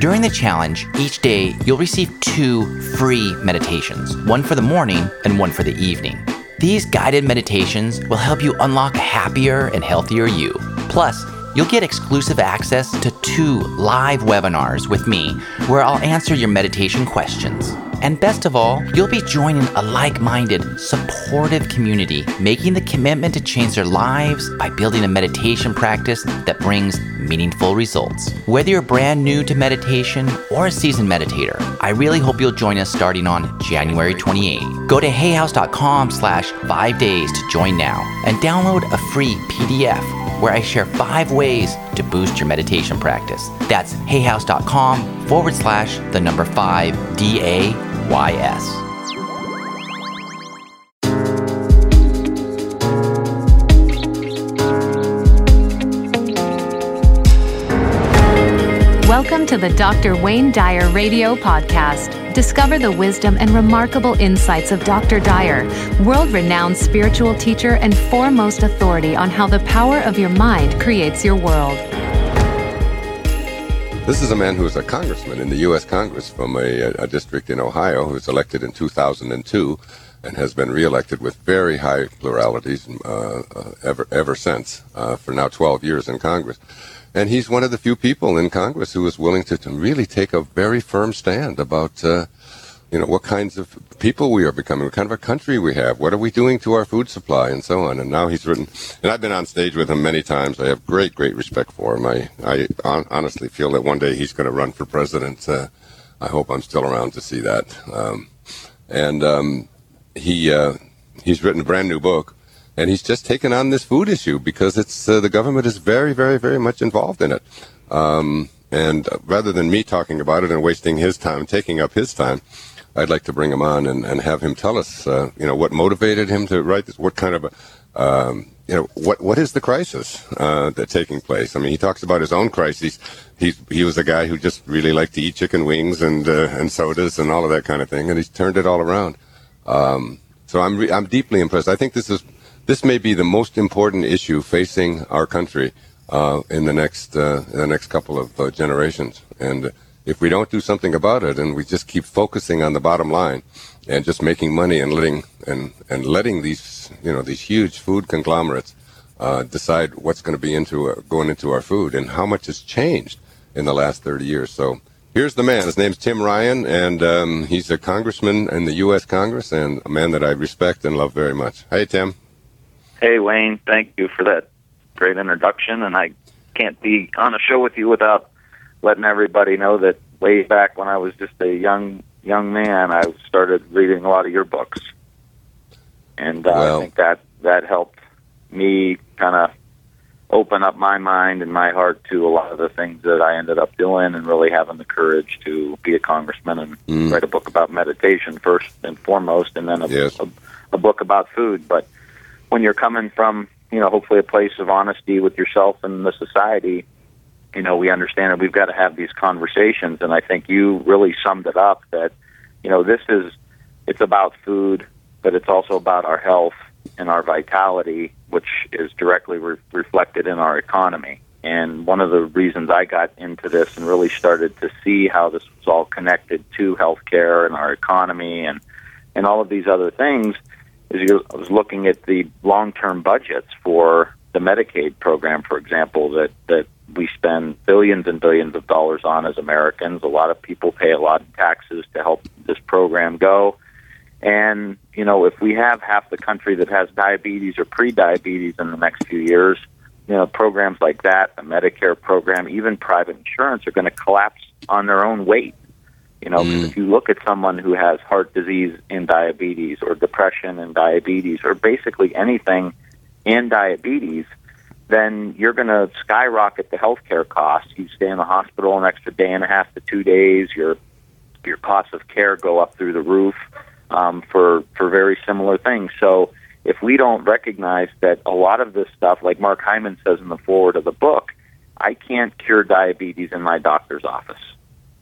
During the challenge, each day you'll receive two free meditations one for the morning and one for the evening. These guided meditations will help you unlock a happier and healthier you. Plus, you'll get exclusive access to two live webinars with me where I'll answer your meditation questions. And best of all, you'll be joining a like minded, supportive community, making the commitment to change their lives by building a meditation practice that brings meaningful results. Whether you're brand new to meditation or a seasoned meditator, I really hope you'll join us starting on January 28. Go to hayhouse.com slash five days to join now and download a free PDF where I share five ways to boost your meditation practice. That's hayhouse.com forward slash the number five D A Y S. Welcome to the Dr. Wayne Dyer Radio Podcast. Discover the wisdom and remarkable insights of Dr. Dyer, world renowned spiritual teacher and foremost authority on how the power of your mind creates your world. This is a man who is a congressman in the U.S. Congress from a, a district in Ohio who was elected in 2002 and has been reelected with very high pluralities uh, uh, ever ever since uh, for now 12 years in Congress. And he's one of the few people in Congress who is willing to, to really take a very firm stand about, uh, you know, what kinds of people we are becoming, what kind of a country we have, what are we doing to our food supply, and so on. And now he's written, and I've been on stage with him many times. I have great, great respect for him. I, I on, honestly feel that one day he's going to run for president. Uh, I hope I'm still around to see that. Um, and um, he uh, he's written a brand new book and he's just taken on this food issue because it's uh, the government is very, very, very much involved in it. Um, and rather than me talking about it and wasting his time, taking up his time, I'd like to bring him on and, and have him tell us, uh, you know, what motivated him to write this, what kind of, um, you know, what what is the crisis uh, that's taking place? I mean, he talks about his own crises. He he was a guy who just really liked to eat chicken wings and uh, and sodas and all of that kind of thing, and he's turned it all around. Um, so I'm re- I'm deeply impressed. I think this is this may be the most important issue facing our country uh, in the next uh, the next couple of uh, generations. And if we don't do something about it, and we just keep focusing on the bottom line and just making money and letting and and letting these you know these huge food conglomerates uh, decide what's going to be into uh, going into our food and how much has changed in the last 30 years. So here's the man. His name's Tim Ryan, and um, he's a congressman in the U.S. Congress and a man that I respect and love very much. Hey, Tim. Hey, Wayne, thank you for that great introduction. And I can't be on a show with you without letting everybody know that way back when I was just a young young man, I started reading a lot of your books, and uh, Well- I think that that helped me kind of open up my mind and my heart to a lot of the things that I ended up doing, and really having the courage to be a congressman and Mm. write a book about meditation first and foremost, and then a, Yes. a, a book about food. But when you're coming from, you know, hopefully a place of honesty with yourself and the society, you know, we understand that we've got to have these conversations. And I think you really summed it up that, you know, this is, it's about food, but it's also about our health and our vitality, which is directly re- reflected in our economy. And one of the reasons I got into this and really started to see how this was all connected to healthcare and our economy and, and all of these other things I was looking at the long-term budgets for the Medicaid program, for example, that that we spend billions and billions of dollars on as Americans. A lot of people pay a lot of taxes to help this program go. And you know, if we have half the country that has diabetes or pre-diabetes in the next few years, you know, programs like that, the Medicare program, even private insurance, are going to collapse on their own weight. You know, 'cause if you look at someone who has heart disease and diabetes, or depression and diabetes, or basically anything and diabetes, then you're going to skyrocket the healthcare costs. You stay in the hospital an extra day and a half to two days. You're your costs of care go up through the roof um, for for very similar things. So if we don't recognize that a lot of this stuff, like Mark Hyman says in the foreword of the book, I can't cure diabetes in my doctor's office.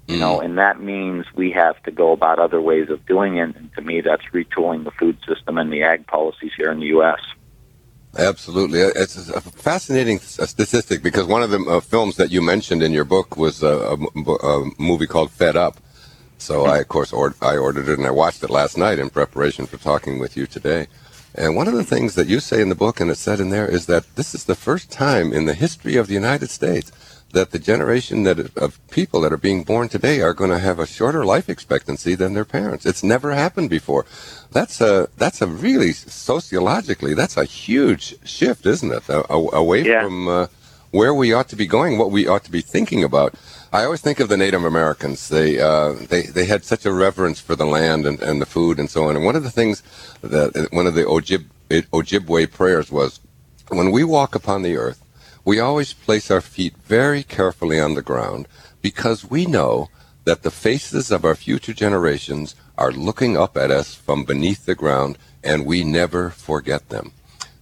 You know, mm. and that means we have to go about other ways of doing it. And to me, that's retooling the food system and the ag policies here in the U.S. Absolutely. Uh, it's a fascinating statistic because one of the uh, films that you mentioned in your book was uh, a, a, a movie called Fed Up. So I, of course, or, I ordered it and I watched it last night in preparation for talking with you today. And one of the things that you say in the book, and it's said in there, is that this is the first time in the history of the United States that the generation that of people that are being born today are going to have a shorter life expectancy than their parents. It's never happened before. That's a that's a really sociologically that's a huge shift, isn't it? away yeah. from uh, where we ought to be going, what we ought to be thinking about. I always think of the Native Americans. They uh, they they had such a reverence for the land and, and the food and so on. And one of the things that one of the Ojib, Ojibwe prayers was, when we walk upon the earth, we always place our feet very carefully on the ground because we know that the faces of our future generations are looking up at us from beneath the ground, and we never forget them.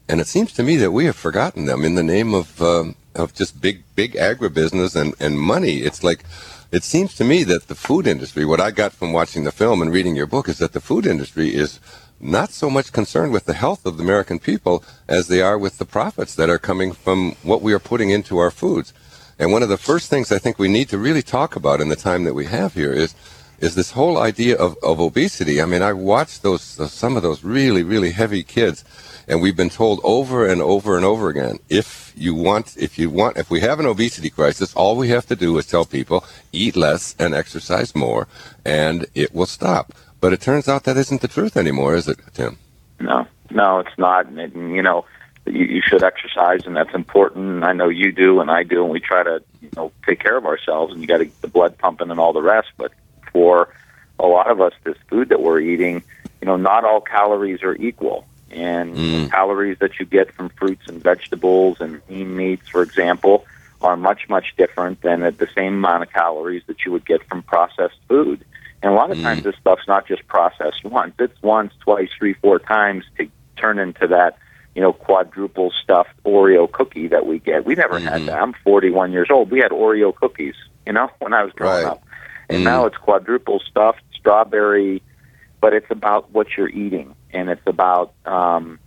And it seems to me that we have forgotten them in the name of um, of just big big agribusiness and and money. It's like it seems to me that the food industry. What I got from watching the film and reading your book is that the food industry is not so much concerned with the health of the American people as they are with the profits that are coming from what we are putting into our foods. And one of the first things I think we need to really talk about in the time that we have here is is this whole idea of, of obesity. I mean, I watched those uh, some of those really really heavy kids and we've been told over and over and over again, if you want, if you want, if we have an obesity crisis, all we have to do is tell people eat less and exercise more, and it will stop. But it turns out that isn't the truth anymore, is it, Tim? No, no, it's not. And, you know, you, you should exercise, and that's important. I know you do, and I do, and we try to, you know, take care of ourselves. And you got to get the blood pumping and all the rest. But for a lot of us, this food that we're eating, you know, not all calories are equal and mm. calories that you get from fruits and vegetables and lean meats, for example, are much, much different than at the same amount of calories that you would get from processed food. And a lot of mm. times this stuff's not just processed once. It's once, twice, three, four times to turn into that, you know, quadruple stuffed Oreo cookie that we get. We never mm-hmm. had that. I'm 41 years old. We had Oreo cookies, you know, when I was growing right. up. And mm. now it's quadruple stuffed strawberry, but it's about what you're eating and it's about um,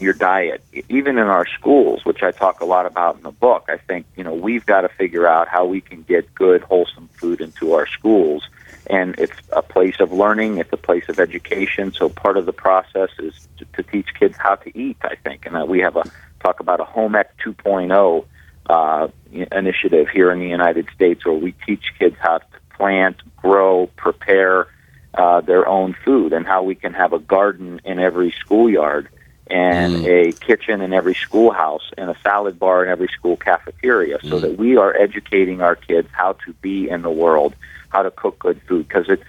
your diet. Even in our schools, which I talk a lot about in the book, I think you know we've got to figure out how we can get good, wholesome food into our schools. And it's a place of learning. It's a place of education. So part of the process is to, to teach kids how to eat. I think, and uh, we have a talk about a home ec 2.0 uh, initiative here in the United States, where we teach kids how to plant, grow, prepare uh, their own food and how we can have a garden in every schoolyard and mm. a kitchen in every schoolhouse and a salad bar in every school cafeteria so mm. that we are educating our kids how to be in the world, how to cook good food because it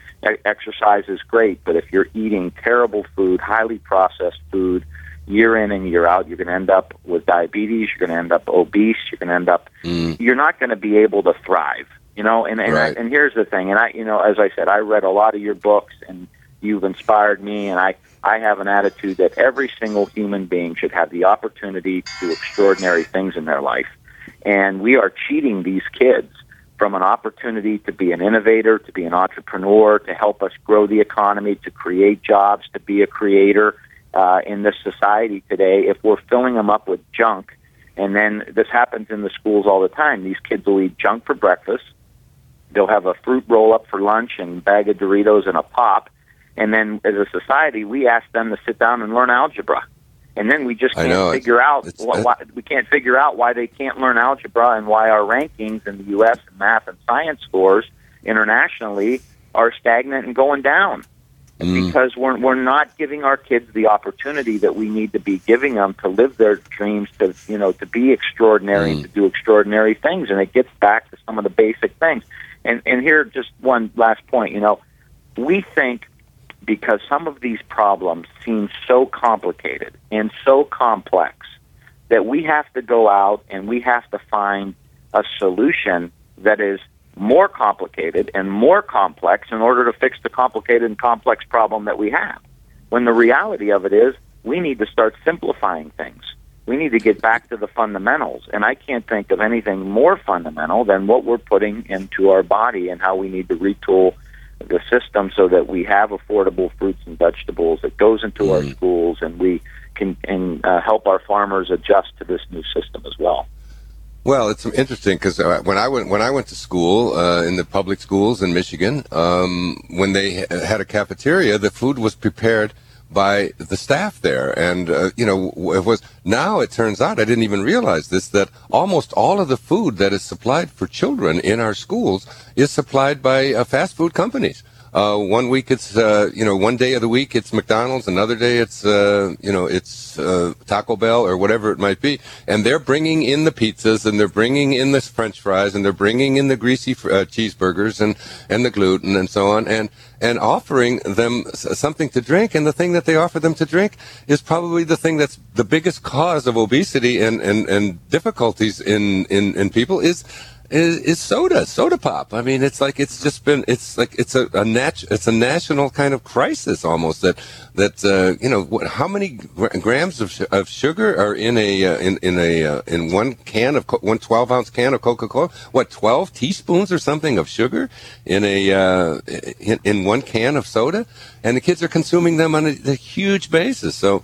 exercise is great, but if you're eating terrible food, highly processed food, year in and year out, you're going to end up with diabetes. You're going to end up obese. You're going to end up. Mm. You're not going to be able to thrive. You know, and and, right. I, and here's the thing, and I, you know, as I said, I read a lot of your books, and you've inspired me, and I I have an attitude that every single human being should have the opportunity to do extraordinary things in their life, and we are cheating these kids from an opportunity to be an innovator, to be an entrepreneur, to help us grow the economy, to create jobs, to be a creator uh, in this society today. If we're filling them up with junk, and then this happens in the schools all the time, these kids will eat junk for breakfast they'll have a fruit roll up for lunch and bag of Doritos and a pop. And then as a society, we ask them to sit down and learn algebra. And then we just can't know, figure out why, why, we can't figure out why they can't learn algebra and why our rankings in the U.S. in math and science scores internationally are stagnant and going down mm. because we're we're not giving our kids the opportunity that we need to be giving them to live their dreams to you know to be extraordinary mm. to do extraordinary things and it gets back to some of the basic things and and here just one last point. You know, we think because some of these problems seem so complicated and so complex that we have to go out and we have to find a solution that is more complicated and more complex in order to fix the complicated and complex problem that we have. When the reality of it is, we need to start simplifying things. We need to get back to the fundamentals. And I can't think of anything more fundamental than what we're putting into our body and how we need to retool the system so that we have affordable fruits and vegetables that goes into mm. our schools and we can and uh, help our farmers adjust to this new system as well. Well, it's interesting because uh, when I went when I went to school uh, in the public schools in Michigan, um, when they had a cafeteria, the food was prepared by the staff there, and uh, you know it was. Now it turns out I didn't even realize this that almost all of the food that is supplied for children in our schools is supplied by uh, fast food companies. Uh, one week it's uh, you know one day of the week it's McDonald's, another day it's uh, you know it's uh, Taco Bell or whatever it might be, and they're bringing in the pizzas and they're bringing in the French fries and they're bringing in the greasy uh, cheeseburgers and and the gluten and so on and and offering them something to drink. And the thing that they offer them to drink is probably the thing that's the biggest cause of obesity and and, and difficulties in, in in people is is, is soda, soda pop. I mean, it's like it's just been, it's like it's a, a nat- it's a national kind of crisis almost that that uh, you know what, how many grams of, sh- of sugar are in a uh, in in a uh, in one can of co- one 12 ounce can of Coca Cola? What 12 teaspoons or something of sugar in a uh, in, in one can of soda, and the kids are consuming them on a, a huge basis. So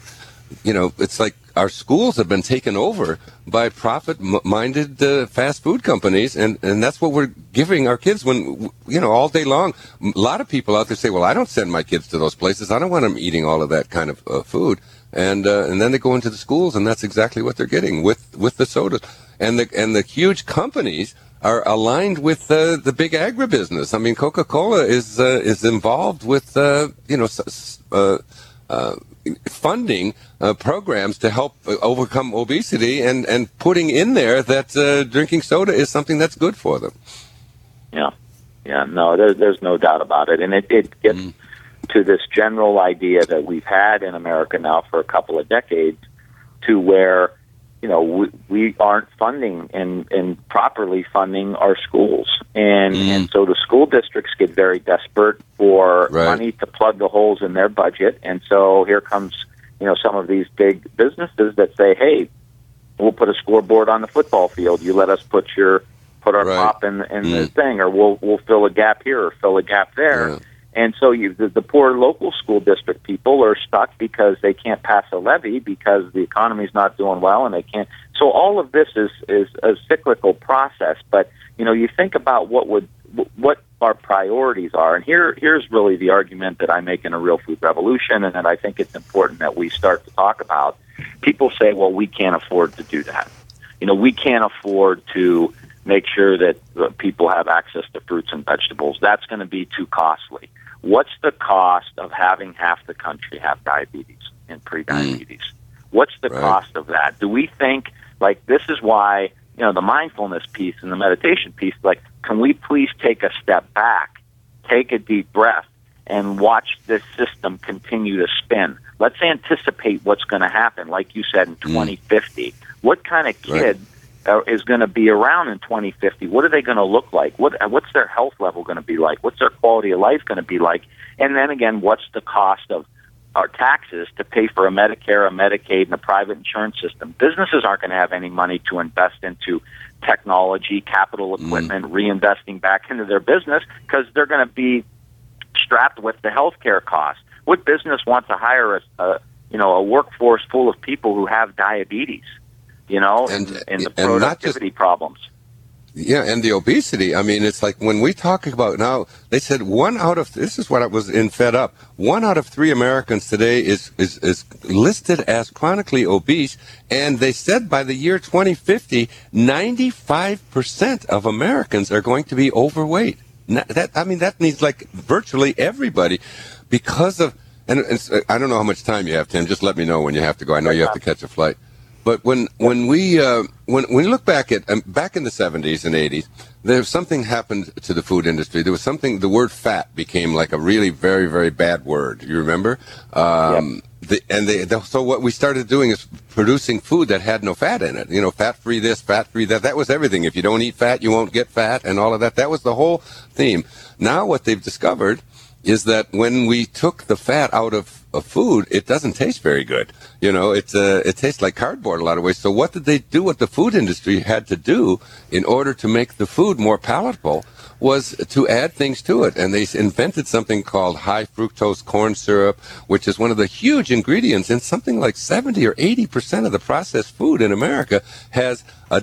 you know, it's like our schools have been taken over by profit-minded uh, fast food companies, and, and that's what we're giving our kids when, you know, all day long. A lot of people out there say, well, I don't send my kids to those places. I don't want them eating all of that kind of uh, food. And, uh, and then they go into the schools, and that's exactly what they're getting with, with the sodas. And the, and the huge companies are aligned with uh, the big agribusiness. I mean, Coca-Cola is, uh, is involved with, uh, you know, uh, funding uh, programs to help uh, overcome obesity and, and putting in there that uh, drinking soda is something that's good for them. Yeah, yeah, no, there's there's no doubt about it, and it it gets mm. to this general idea that we've had in America now for a couple of decades, to where you know, we, we aren't funding and, and properly funding our schools. And, mm. and so the school districts get very desperate for right. money to plug the holes in their budget. And so here comes, you know, some of these big businesses that say, hey, we'll put a scoreboard on the football field. You let us put your, put our right. prop in, in mm. the thing, or we'll, we'll fill a gap here or fill a gap there. Yeah. And so you, the, the poor local school district people are stuck because they can't pass a levy because the economy's not doing well and they can't. So all of this is is a cyclical process. But you know, you think about what would what our priorities are, and here here's really the argument that I make in a real food revolution, and that I think it's important that we start to talk about. People say, well, we can't afford to do that. You know, we can't afford to make sure that people have access to fruits and vegetables. That's going to be too costly what's the cost of having half the country have diabetes and prediabetes? Mm. What's the right. cost of that? Do we think like this is why you know the mindfulness piece and the meditation piece? Like, can we please take a step back, take a deep breath, and watch this system continue to spin? Let's anticipate what's going to happen. Like you said in 2050, mm. what kind of kid? Right uh, is going to be around in 2050. What are they going to look like? What uh, what's their health level going to be like? What's their quality of life going to be like? And then again, what's the cost of our taxes to pay for a Medicare, a Medicaid, and a private insurance system? Businesses aren't going to have any money to invest into technology, capital mm. equipment, mm. reinvesting back into their business because they're going to be strapped with the healthcare costs. What business wants to hire a, a you know a workforce full of people who have diabetes? You know, and, and the productivity just, problems. Yeah, and the obesity. I mean, it's like when we talk about now, they said one out of this is what I was in Fed Up. One out of three Americans today is is is listed as chronically obese, and they said by the year 2050, 95 percent of Americans are going to be overweight. That I mean, that means like virtually everybody, because of and I don't know how much time you have, Tim. Just let me know when you have to go. I know you have to catch a flight. But when when we uh, when when we look back at um, back in the 70s and 80s, there something happened to the food industry. There was something. The word fat became like a really very very bad word. You remember? Um, yep. The, and they, the, so what we started doing is producing food that had no fat in it. You know, fat free this, fat free that. That was everything. If you don't eat fat, you won't get fat, and all of that. That was the whole theme. Now what they've discovered is that when we took the fat out of, of food, it doesn't taste very good. You know, it's uh, it tastes like cardboard a lot of ways. So what did they do? What the food industry had to do in order to make the food more palatable was to add things to it. And they invented something called high fructose corn syrup, which is one of the huge ingredients in something like 70 or 80% of the processed food in America has uh,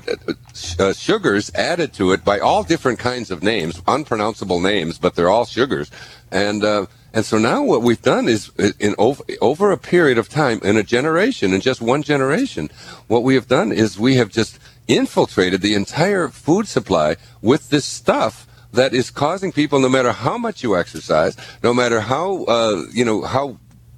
uh, sugars added to it by all different kinds of names, unpronounceable names, but they're all sugars. And, uh, and so now what we've done is in over, over a period of time, in a generation, in just one generation, what we have done is we have just infiltrated the entire food supply with this stuff that is causing people, no matter how much you exercise, no matter how uh, you know how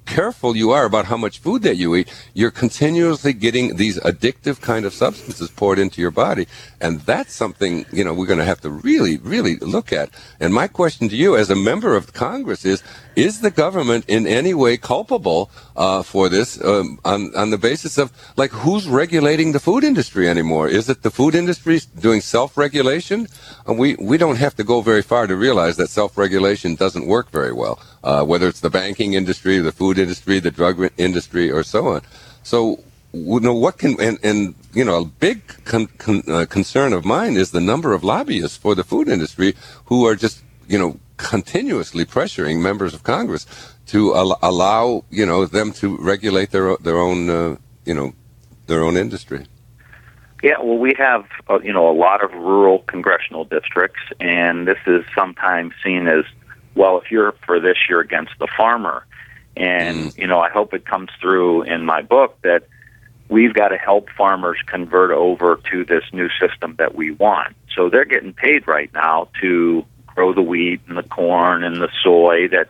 careful you are about how much food that you eat, you're continuously getting these addictive kind of substances poured into your body. And that's something, you know, we're going to have to really, really look at. And my question to you as a member of Congress is, is the government in any way culpable uh, for this um, on, on the basis of, like, who's regulating the food industry anymore? Is it the food industry doing self-regulation? And we, we don't have to go very far to realize that self-regulation doesn't work very well, uh, whether it's the banking industry, the food industry, the drug industry, or so on. So you know what can and, and you know a big con, con, uh, concern of mine is the number of lobbyists for the food industry who are just you know continuously pressuring members of Congress to al- allow you know them to regulate their their own uh, you know their own industry. Yeah, well, we have uh, you know a lot of rural congressional districts, and this is sometimes seen as well. If you're for this, you're against the farmer, and mm. you know I hope it comes through in my book that we've got to help farmers convert over to this new system that we want. So they're getting paid right now to grow the wheat and the corn and the soy that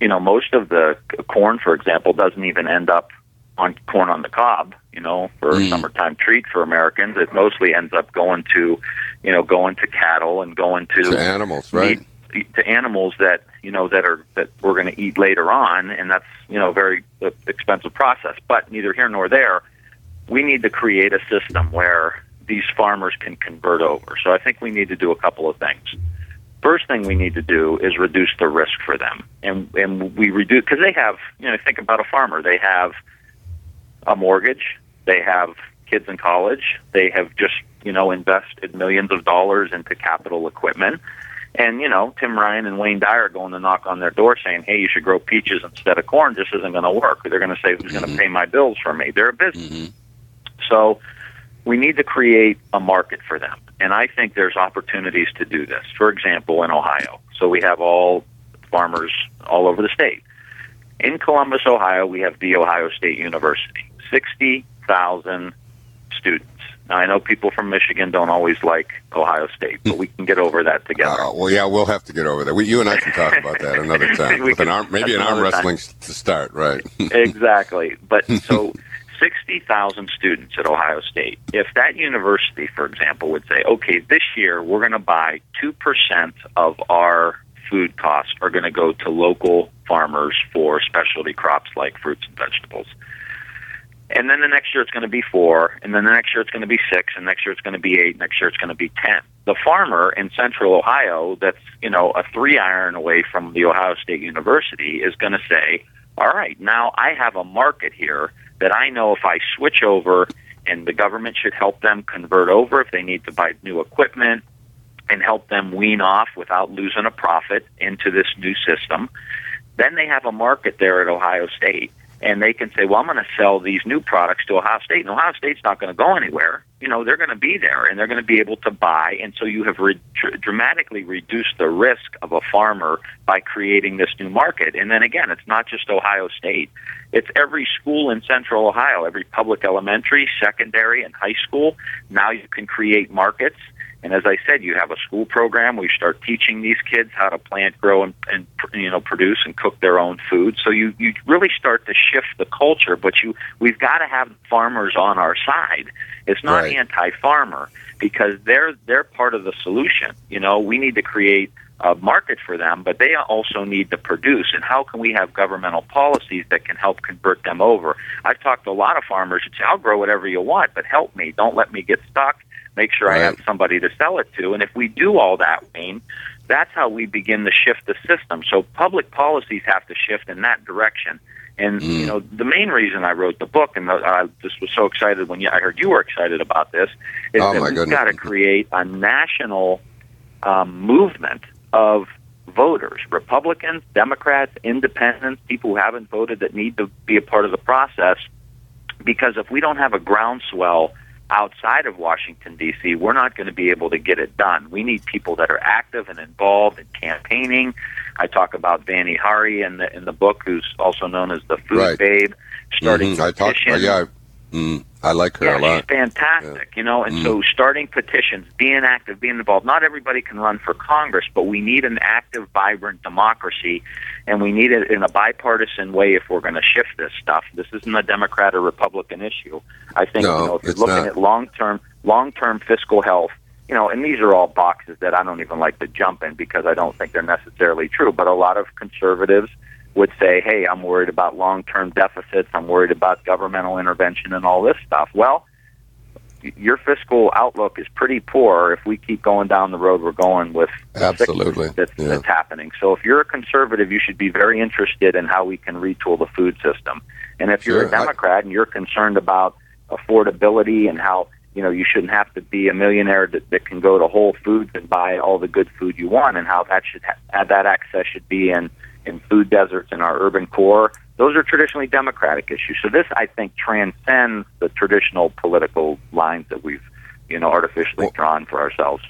you know most of the corn for example doesn't even end up on corn on the cob you know for mm. a summertime treat for americans it mostly ends up going to you know going to cattle and going to, to animals right meat, to animals that you know that are that we're going to eat later on and that's you know a very uh, expensive process but neither here nor there we need to create a system where these farmers can convert over. So I think we need to do a couple of things. First thing we need to do is reduce the risk for them, and and we reduce because they have you know think about a farmer. They have a mortgage, they have kids in college, they have just you know invested millions of dollars into capital equipment. And you know, Tim Ryan and Wayne Dyer going to knock on their door saying, "Hey, you should grow peaches instead of corn." Just isn't going to work. They're going to say, "Who's mm-hmm. going to pay my bills for me?" They're a business. Mm-hmm. So we need to create a market for them. And I think there's opportunities to do this. For example, in Ohio. So we have all farmers all over the state. In Columbus, Ohio, we have The Ohio State University. 60,000 students. Now, I know people from Michigan don't always like Ohio State, but we can get over that together. Uh, well, yeah, we'll have to get over that. We, you and I can talk about that another time. With can, an arm, maybe an arm wrestling time. to start, right? exactly. But so 60,000 students at Ohio State. If that university, for example, would say, okay, this year we're going to buy 2% of our food costs are going to go to local farmers for specialty crops like fruits and vegetables. And then the next year it's going to be four, and then the next year it's going to be six, and next year it's going to be eight, next year it's going to be ten. The farmer in central Ohio that's, you know, a three iron away from the Ohio State University is going to say, all right, now I have a market here that I know if I switch over and the government should help them convert over if they need to buy new equipment and help them wean off without losing a profit into this new system, then they have a market there at Ohio State and they can say, well, I'm going to sell these new products to Ohio State, and Ohio State's not going to go anywhere. You know, they're going to be there, and they're going to be able to buy, and so you have re- dr- dramatically reduced the risk of a farmer by creating this new market. And then again, it's not just Ohio State; it's every school in Central Ohio, every public elementary, secondary, and high school. Now you can create markets And as I said, you have a school program where you start teaching these kids how to plant, grow, and, and you know produce and cook their own food. So you you really start to shift the culture. But you we've got to have farmers on our side. It's not Right. anti-farmer because they're they're part of the solution. You know, we need to create a market for them, but they also need to produce. And how can we have governmental policies that can help convert them over? I've talked to a lot of farmers who say, "I'll grow whatever you want, but help me. Don't let me get stuck. Make sure I have somebody to sell it to." And if we do all that, Wayne, that's how we begin to shift the system. So public policies have to shift in that direction. And you know, the main reason I wrote the book, and I just was so excited when you, I heard you were excited about this, is oh, that we've got to create a national um, movement of voters, Republicans, Democrats, Independents, people who haven't voted that need to be a part of the process. Because if we don't have a groundswell outside of Washington D.C., we're not going to be able to get it done. We need people that are active and involved in campaigning. I talk about Vani Hari in the in the book, who's also known as the Food Right. Babe, starting Mhm. I talked. petitions. yeah, mm, I like her Yeah, a lot. she's fantastic, you know. And so, mm. starting petitions, being active, being involved. Not everybody can run for Congress, but we need an active, vibrant democracy, and we need it in a bipartisan way if we're going to shift this stuff. This isn't a Democrat or Republican issue. I think No, you know if you're looking not. at long term, long term fiscal health. You know, and these are all boxes that I don't even like to jump in because I don't think they're necessarily true. But a lot of conservatives would say, hey, I'm worried about long term deficits, I'm worried about governmental intervention and all this stuff. Well, your fiscal outlook is pretty poor if we keep going down the road we're going with Absolutely, that's, yeah. that's happening. So if you're a conservative, you should be very interested in how we can retool the food system. And if you're a Sure, I- Democrat and you're concerned about affordability and how you know you shouldn't have to be a millionaire that, that can go to Whole Foods and buy all the good food you want, and how that should ha- that access should be in in food deserts in our urban core. Those are traditionally Democratic issues. So this, I think, transcends the traditional political lines that we've you know artificially Well- drawn for ourselves.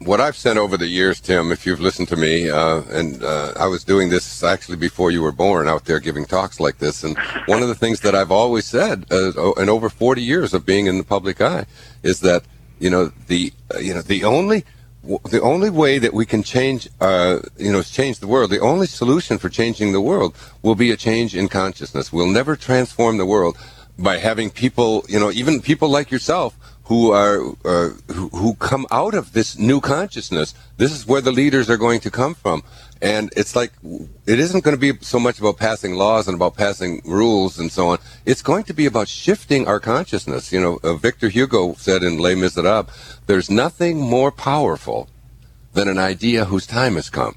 what I've said over the years, Tim, if you've listened to me, uh, and uh, I was doing this actually before you were born, out there giving talks like this, and one of the things that I've always said, uh, in over 40 years of being in the public eye, is that you know the uh, you know the only the only way that we can change uh, you know change the world, the only solution for changing the world will be a change in consciousness. We'll never transform the world by having people, you know, even people like yourself who are uh, who, who come out of this new consciousness. This is where the leaders are going to come from, and it's like it isn't going to be so much about passing laws and about passing rules and so on. It's going to be about shifting our consciousness. You know, uh, Victor Hugo said in Les Miserables, "There's nothing more powerful than an idea whose time has come."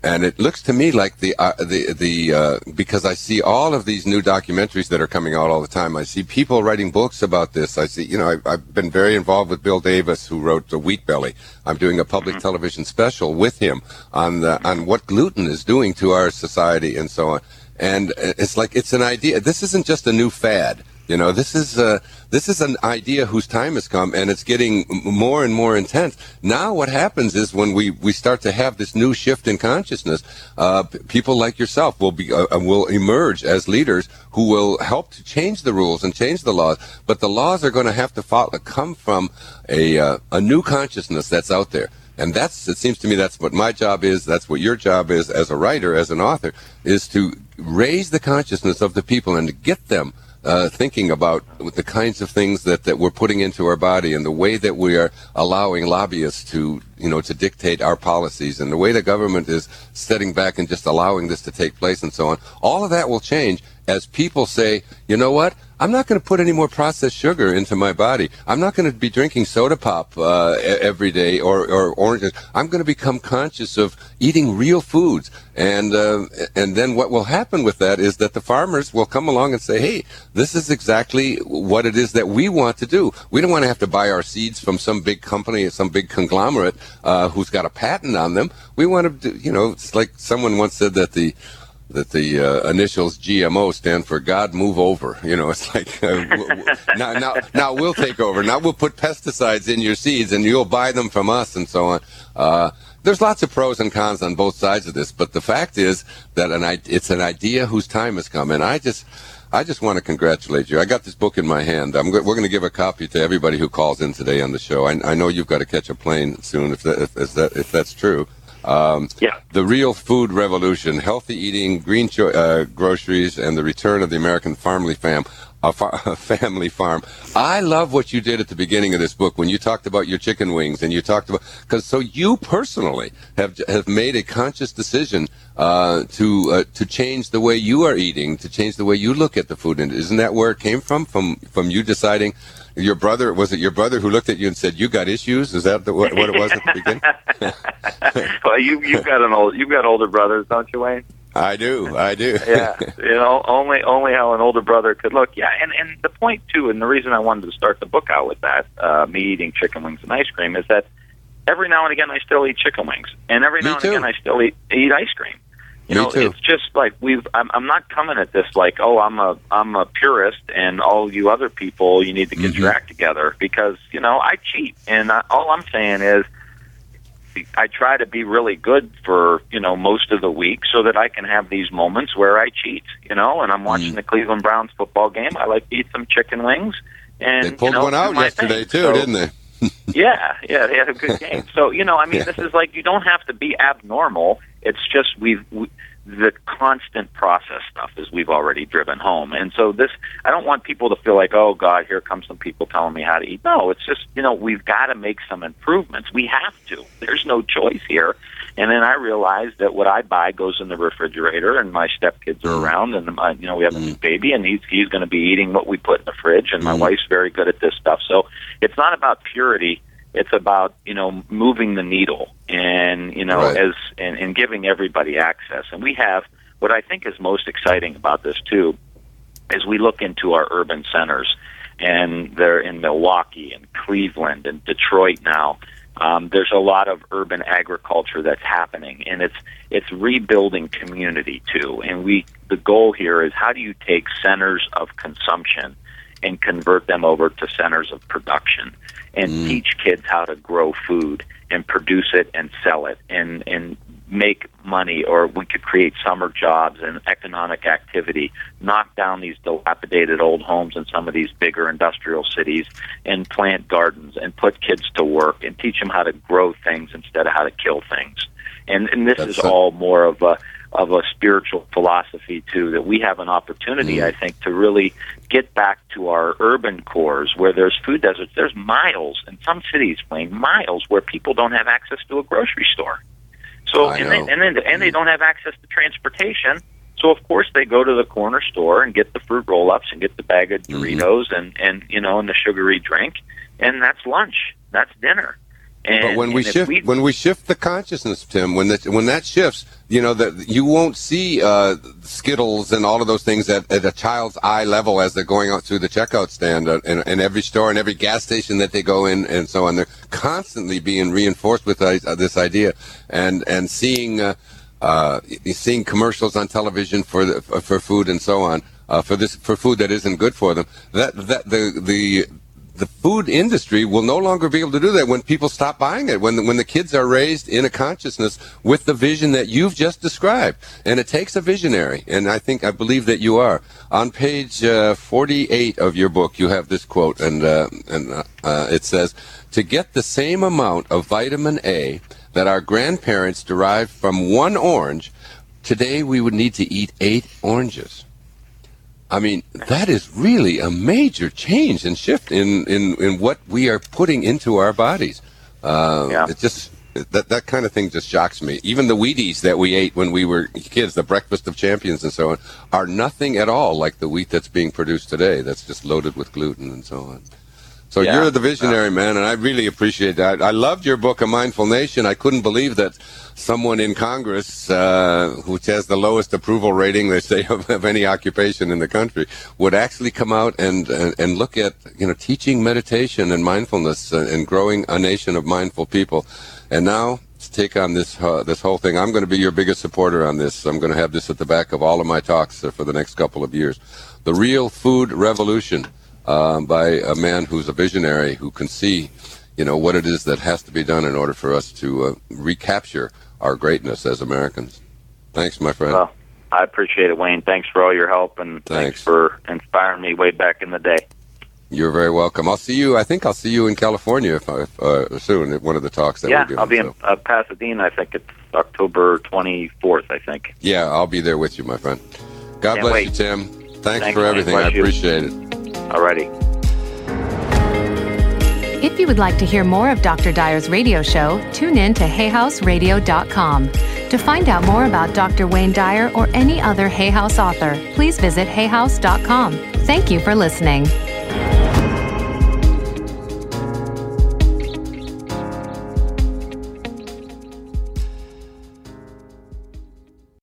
And it looks to me like the uh, the the uh, because I see all of these new documentaries that are coming out all the time. I see people writing books about this. I see, you know, I, I've been very involved with Bill Davis, who wrote the Wheat Belly. I'm doing a public television special with him on the, on what gluten is doing to our society and so on. And it's like it's an idea. This isn't just a new fad. You know, this is uh, this is an idea whose time has come, and it's getting more and more intense. Now, what happens is when we, we start to have this new shift in consciousness, uh, p- people like yourself will be uh, uh, will emerge as leaders who will help to change the rules and change the laws. But the laws are going to have to follow, come from a uh, a new consciousness that's out there. And that's, it seems to me, that's what my job is. That's what your job is as a writer, as an author, is to raise the consciousness of the people and to get them uh, thinking about the kinds of things that, that we're putting into our body and the way that we are allowing lobbyists to, you know, to dictate our policies and the way the government is setting back and just allowing this to take place and so on. All of that will change as people say, you know what? I'm not going to put any more processed sugar into my body. I'm not going to be drinking soda pop uh, every day or, or oranges. I'm going to become conscious of eating real foods. And uh, and then what will happen with that is that the farmers will come along and say, hey, this is exactly what it is that we want to do. We don't want to have to buy our seeds from some big company, or some big conglomerate uh, who's got a patent on them. We want to, you know, it's like someone once said that the that the uh, initials GMO stand for God move over. You know, it's like uh, now, now, now we'll take over. Now we'll put pesticides in your seeds, and you'll buy them from us, and so on. Uh, there's lots of pros and cons on both sides of this, but the fact is that an it's an idea whose time has come, and I just. I just want to congratulate you. I got this book in my hand. I'm we're going to give a copy to everybody who calls in today on the show. I, I know you've got to catch a plane soon, if that, if, if, that, if that's true. Um, yeah. The Real Food Revolution, Healthy Eating, Green cho- uh, Groceries, and the Return of the American Family Fam a, far, a, family farm. I love what you did at the beginning of this book when you talked about your chicken wings and you talked about because so you personally have have made a conscious decision uh, to uh, to change the way you are eating, to change the way you look at the food. And isn't that where it came from? From from you deciding. Your brother was it your brother who looked at you and said, "You got issues"? Is that the, what, what it was at the beginning? well, you you've got an old you've got older brothers, don't you, Wayne? I do, I do. yeah, you know, only only how an older brother could look. Yeah, and and the point too, and the reason I wanted to start the book out with that, uh, me eating chicken wings and ice cream, is that every now and again I still eat chicken wings, and every Me now and too. again I still eat eat ice cream. You Me know, too. it's just like we've. I'm, I'm not coming at this like, oh, I'm a I'm a purist, and all you other people, you need to get your Mhm. act together because you know I cheat, and I, all I'm saying is. I try to be really good for you know most of the week so that I can have these moments where I cheat, you know. And I'm watching Mm. the Cleveland Browns football game. I like to eat some chicken wings, and They pulled you know, one out yesterday thing. too, So- didn't they? yeah, yeah, they had a good game. So you know, I mean, Yeah. this is like you don't have to be abnormal. It's just we've we, the constant process stuff is we've already driven home, and so this I don't want people to feel like, oh God, here comes some people telling me how to eat. No, it's just you know we've got to make some improvements. We have to. There's no choice here. And then I realized that what I buy goes in the refrigerator, and my stepkids are Mm. around, and my, you know we have a new baby, and he's he's going to be eating what we put in the fridge, and my Mm. wife's very good at this stuff. So it's not about purity; it's about you know moving the needle, and you know Right. as and, and giving everybody access. And we have what I think is most exciting about this too, is we look into our urban centers, and they're in Milwaukee and Cleveland and Detroit now. Um, there's a lot of urban agriculture that's happening, and it's it's rebuilding community too. And we the goal here is how do you take centers of consumption and convert them over to centers of production, and Mm. teach kids how to grow food and produce it and sell it and and make money or we could create summer jobs and economic activity knock down these dilapidated old homes in some of these bigger industrial cities and plant gardens and put kids to work and teach them how to grow things instead of how to kill things and and this That's is a- all more of a of a spiritual philosophy too that we have an opportunity Mm. I think to really get back to our urban cores where there's food deserts. There's miles in some cities Wayne miles where people don't have access to a grocery store. So and then and then and they don't have access to transportation. So of course they go to the corner store and get the fruit roll ups and get the bag of Mhm. Doritos and and you know and the sugary drink and that's lunch. That's dinner and, But when we and if shift, we, when we shift the consciousness, Tim, when that when that shifts, you know that you won't see uh, Skittles and all of those things at, at a child's eye level as they're going out through the checkout stand uh, in, in every store and every gas station that they go in and so on. They're constantly being reinforced with uh, this idea and and seeing uh, uh, seeing commercials on television for the, for food and so on uh, for this for food that isn't good for them. That that the the the food industry will no longer be able to do that when people stop buying it. When the, when the kids are raised in a consciousness with the vision that you've just described, and it takes a visionary, and I think I believe that you are. On page uh, 48 of your book, you have this quote, and uh, and uh, uh, it says, "To get the same amount of vitamin A that our grandparents derived from one orange, today we would need to eat eight oranges." I mean, that is really a major change and shift in, in, in what we are putting into our bodies. Uh, Yeah. It just that that kind of thing just shocks me. Even the Wheaties that we ate when we were kids, the breakfast of champions and so on, are nothing at all like the wheat that's being produced today. That's just loaded with gluten and so on. So Yeah. you're the visionary man, and I really appreciate that. I loved your book, A Mindful Nation. I couldn't believe that someone in Congress, uh, which has the lowest approval rating, they say, of, of any occupation in the country, would actually come out and, and and look at you know teaching meditation and mindfulness and, and growing a nation of mindful people. And now to take on this uh, this whole thing, I'm going to be your biggest supporter on this. I'm going to have this at the back of all of my talks uh, for the next couple of years. The real food revolution um, by a man who's a visionary who can see you know, what it is that has to be done in order for us to uh, recapture our greatness as Americans. Thanks, my friend. Well, I appreciate it, Wayne. Thanks for all your help and thanks, Thanks. for inspiring me way back in the day. You're very welcome. I'll see you. I think I'll see you in California if, I- if uh, soon at one of the talks that yeah, we're giving. I'll be so- in uh, Pasadena. I think it's October 24th. I think. Yeah, I'll be there with you, my friend. God Can't bless wait. you, Tim. Thanks, Thanks, for everything. I you. appreciate it. Alrighty. If you would like to hear more of Dr. Dyer's radio show, tune in to hayhouseradio.com. To find out more about Dr. Wayne Dyer or any other Hay House author, please visit hayhouse.com. Thank you for listening.